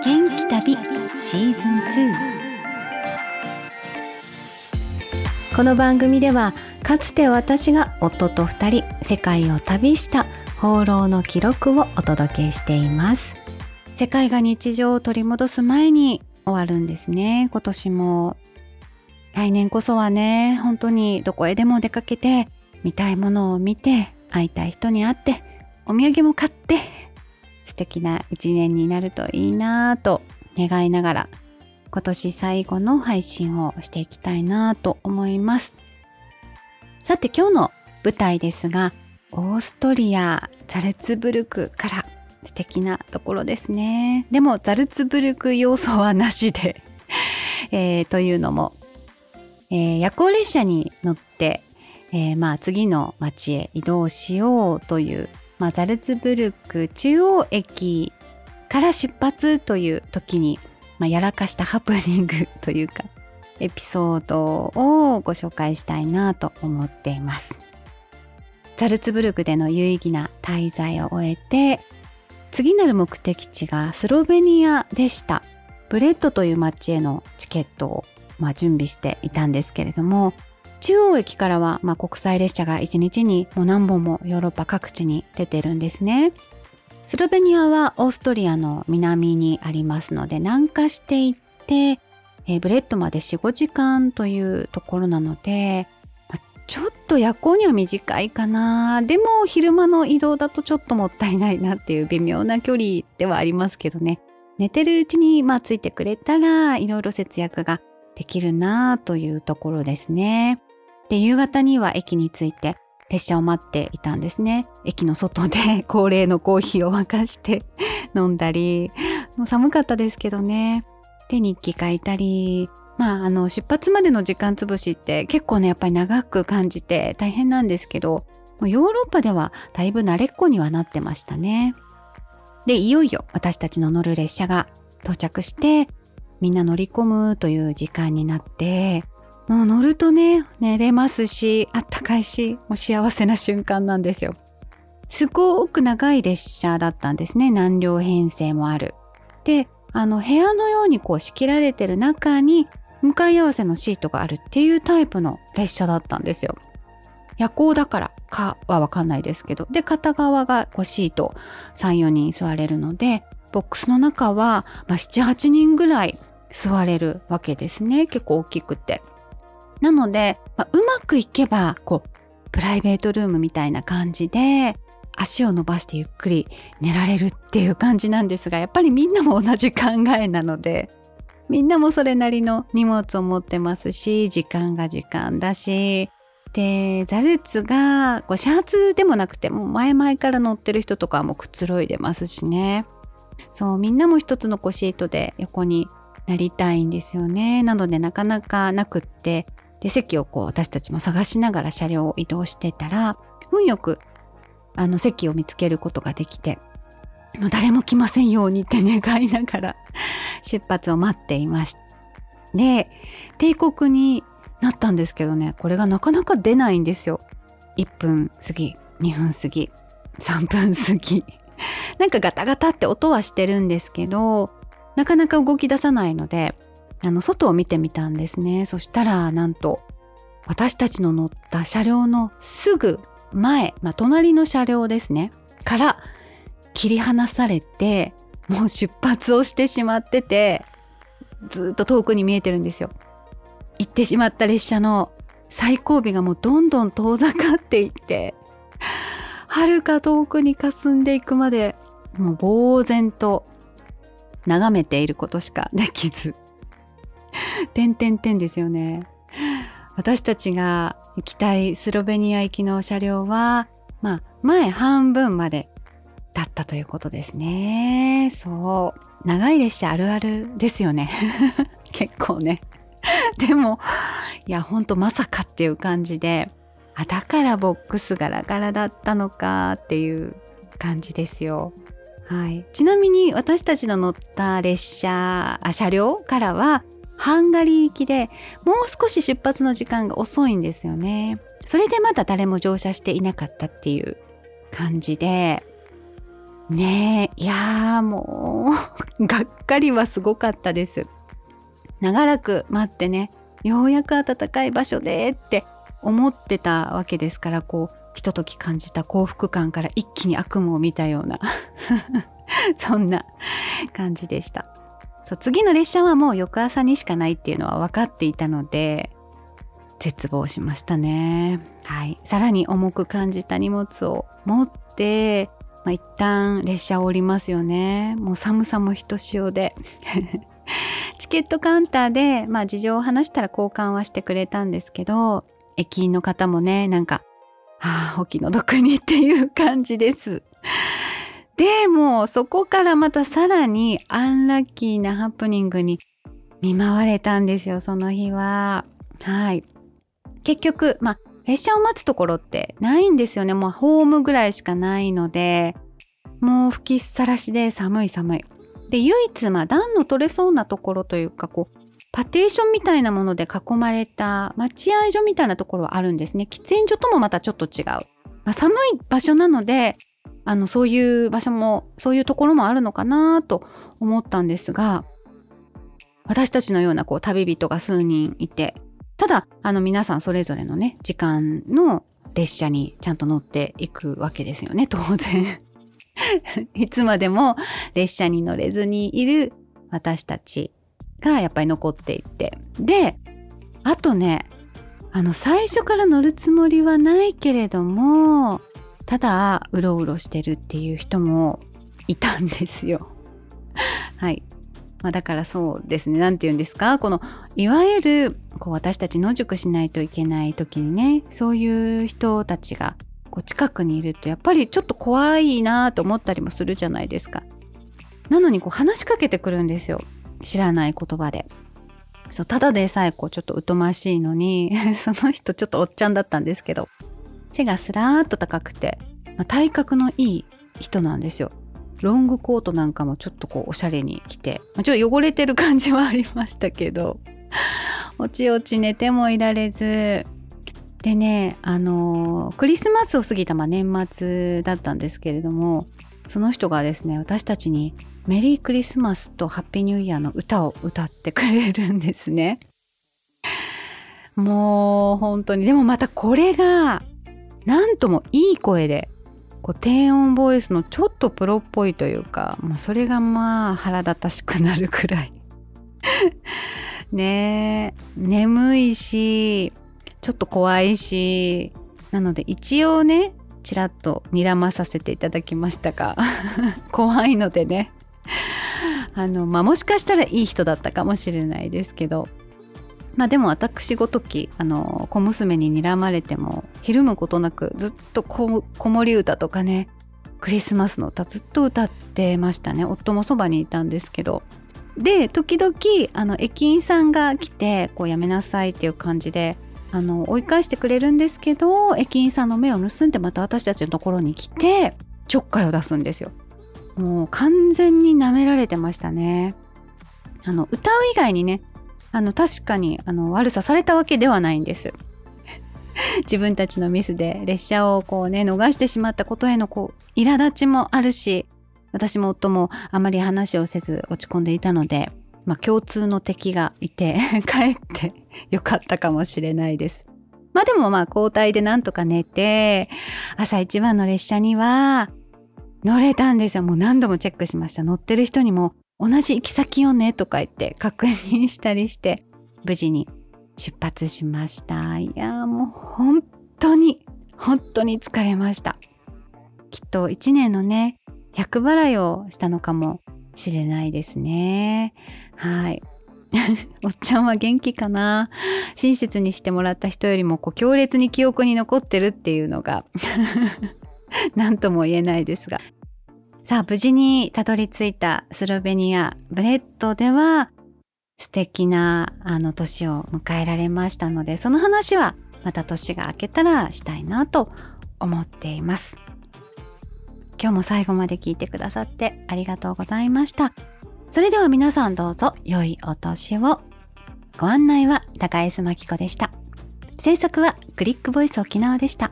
元気旅シーズン2この番組ではかつて私が夫と二人世界を旅した放浪の記録をお届けしています。世界が日常を取り戻す前に終わるんですね。今年も。来年こそはね本当にどこへでも出かけて見たいものを見て会いたい人に会ってお土産も買って素敵な一年になるといいなぁと願いながら今年最後の配信をしていきたいなぁと思います。さて今日の舞台ですがオーストリアザルツブルクから素敵なところですね。でもザルツブルク要素はなしで えー、というのも、えー、夜行列車に乗って、えー、まあ次の町へ移動しようというまあ、ザルツブルク中央駅から出発という時に、まあ、やらかしたハプニングというか エピソードをご紹介したいなと思っています。ザルツブルクでの有意義な滞在を終えて次なる目的地がスロベニアでした。ブレッドという街へのチケットを、まあ、準備していたんですけれども中央駅からは、まあ、国際列車が1日にもう何本もヨーロッパ各地に出てるんですね。スロベニアはオーストリアの南にありますので南下していって、えー、ブレッドまで4、5時間というところなので、まあ、ちょっと夜行には短いかなでも昼間の移動だとちょっともったいないなっていう微妙な距離ではありますけどね寝てるうちにまあついてくれたらいろいろ節約ができるなというところですね。で、夕方には駅に着いて列車を待っていたんですね。駅の外で 恒例のコーヒーを沸かして 飲んだり、もう寒かったですけどね。で、日記書いたり、まあ、あの、出発までの時間つぶしって結構ね、やっぱり長く感じて大変なんですけど、もうヨーロッパではだいぶ慣れっこにはなってましたね。で、いよいよ私たちの乗る列車が到着して、みんな乗り込むという時間になって、もう乗るとね寝れますしあったかいしもう幸せな瞬間なんですよ。すごく長い列車だったんですね。何両編成もある。であの部屋のようにこう仕切られてる中に向かい合わせのシートがあるっていうタイプの列車だったんですよ。夜行だからかはわかんないですけど。で片側がこうシート34人座れるのでボックスの中は、まあ、78人ぐらい座れるわけですね。結構大きくて。なので、まあ、うまくいけばこうプライベートルームみたいな感じで足を伸ばしてゆっくり寝られるっていう感じなんですがやっぱりみんなも同じ考えなのでみんなもそれなりの荷物を持ってますし時間が時間だしでザルツがこう始発でもなくても前々から乗ってる人とかもくつろいでますしね。そうみんなも一つのこうシートで横になりたいんですよね。なのでなかなかなくってで席をこう私たちも探しながら車両を移動してたら運よくあの席を見つけることができてもう誰も来ませんようにって 願いながら出発を待っていました。で帝国になったんですけどねこれがなかなか出ないんですよ。1分過ぎ2分過ぎ3分過ぎ なんかガタガタって音はしてるんですけどなかなか動き出さないのであの外を見てみたんですね。そしたらなんと私たちの乗った車両のすぐ前、まあ、隣の車両ですね。から切り離されてもう出発をしてしまっててずっと遠くに見えてるんですよ。行ってしまった列車の最後尾がもうどんどん遠ざかっていってはるか遠くに霞んでいくまでもう呆然と眺めていることしかできず。点々点ですよね。私たちが行きたいスロベニア行きの車両は、まあ、前半分までだったということですね。そう。長い列車あるあるですよね。結構ね。でも、いや、ほんとまさかっていう感じで、あ、だからボックスガラガラだったのかっていう感じですよ。はい。ちなみに私たちの乗った列車、あ車両からは、ハンガリー行きでもう少し出発の時間が遅いんですよね。それでまだ誰も乗車していなかったっていう感じで。ねえいやーもうがっかりはすごかったです。長らく待ってねようやく暖かい場所でって思ってたわけですからこうひととき感じた幸福感から一気に悪夢を見たような そんな感じでした。そう次の列車はもう翌朝にしかないっていうのは分かっていたので絶望しましたね。はい。さらに重く感じた荷物を持って、まあ、一旦列車を降りますよね。もう寒さもひとしおで。チケットカウンターで、まあ、事情を話したら交換はしてくれたんですけど駅員の方もねなんか「はあお気の毒に」っていう感じです。でもそこからまたさらにアンラッキーなハプニングに見舞われたんですよその日は。はい結局まあ列車を待つところってないんですよねもうホームぐらいしかないのでもう吹きさらしで寒い寒い。で唯一まあ暖の取れそうなところというかこうパテーションみたいなもので囲まれた待合所みたいなところはあるんですね喫煙所ともまたちょっと違う、まあ、寒い場所なのであのそういう場所もそういうところもあるのかなと思ったんですが私たちのようなこう旅人が数人いてただあの皆さんそれぞれのね時間の列車にちゃんと乗っていくわけですよね当然。いつまでも列車に乗れずにいる私たちがやっぱり残っていって。であとねあの最初から乗るつもりはないけれどもただうろうろしてるっていう人もいたんですよ。はい、まあ、だからそうですね何て言うんですか？このいわゆるこう私たち野宿しないといけない時にねそういう人たちがこう近くにいるとやっぱりちょっと怖いなと思ったりもするじゃないですか。なのにこう話しかけてくるんですよ知らない言葉で。そうただでさえこうちょっと疎ましいのに その人ちょっとおっちゃんだったんですけど背がスラーっと高くて、まあ、体格のいい人なんですよ。ロングコートなんかもちょっとこうおしゃれに着て、ちょっと汚れてる感じはありましたけど、おちおち寝てもいられず、でね、あのー、クリスマスを過ぎたまあ年末だったんですけれども、その人がですね、私たちにメリークリスマスとハッピーニューイヤーの歌を歌ってくれるんですね。もう本当に、でもまたこれがなんともいい声でこう低音ボイスのちょっとプロっぽいというか、まあ、それがまあ腹立たしくなるくらい。ねえ眠いしちょっと怖いしなので一応ねちらっと睨まさせていただきましたが 怖いのでね。あのまあもしかしたらいい人だったかもしれないですけど。まあでも私ごときあの小娘に睨まれてもひるむことなくずっと子守歌とかねクリスマスの歌ずっと歌ってましたね。夫もそばにいたんですけど。で時々あの駅員さんが来てこうやめなさいっていう感じであの追い返してくれるんですけど駅員さんの目を盗んでまた私たちのところに来てちょっかいを出すんですよ。もう完全に舐められてましたね。あの歌う以外にねあの確かにあの悪さされたわけではないんです。自分たちのミスで列車をこうね逃してしまったことへのこう苛立ちもあるし私も夫もあまり話をせず落ち込んでいたので、まあ、共通の敵がいて 帰ってよかったかもしれないです。まあでもまあ交代でなんとか寝て朝一番の列車には乗れたんですよ。もう何度もチェックしました。乗ってる人にも同じ行き先をねとか言って確認したりして無事に出発しました。いやもう本当に本当に疲れました。きっと1年のね100払いをしたのかもしれないですね。はい。おっちゃんは元気かな？親切にしてもらった人よりもこう強烈に記憶に残ってるっていうのが 何とも言えないですが。さあ無事にたどり着いたスロベニアブレッドでは素敵なあの年を迎えられましたのでその話はまた年が明けたらしたいなと思っています。今日も最後まで聞いてくださってありがとうございました。それでは皆さんどうぞ良いお年を。ご案内は高江須真紀子でした。制作はクリックボイス沖縄でした。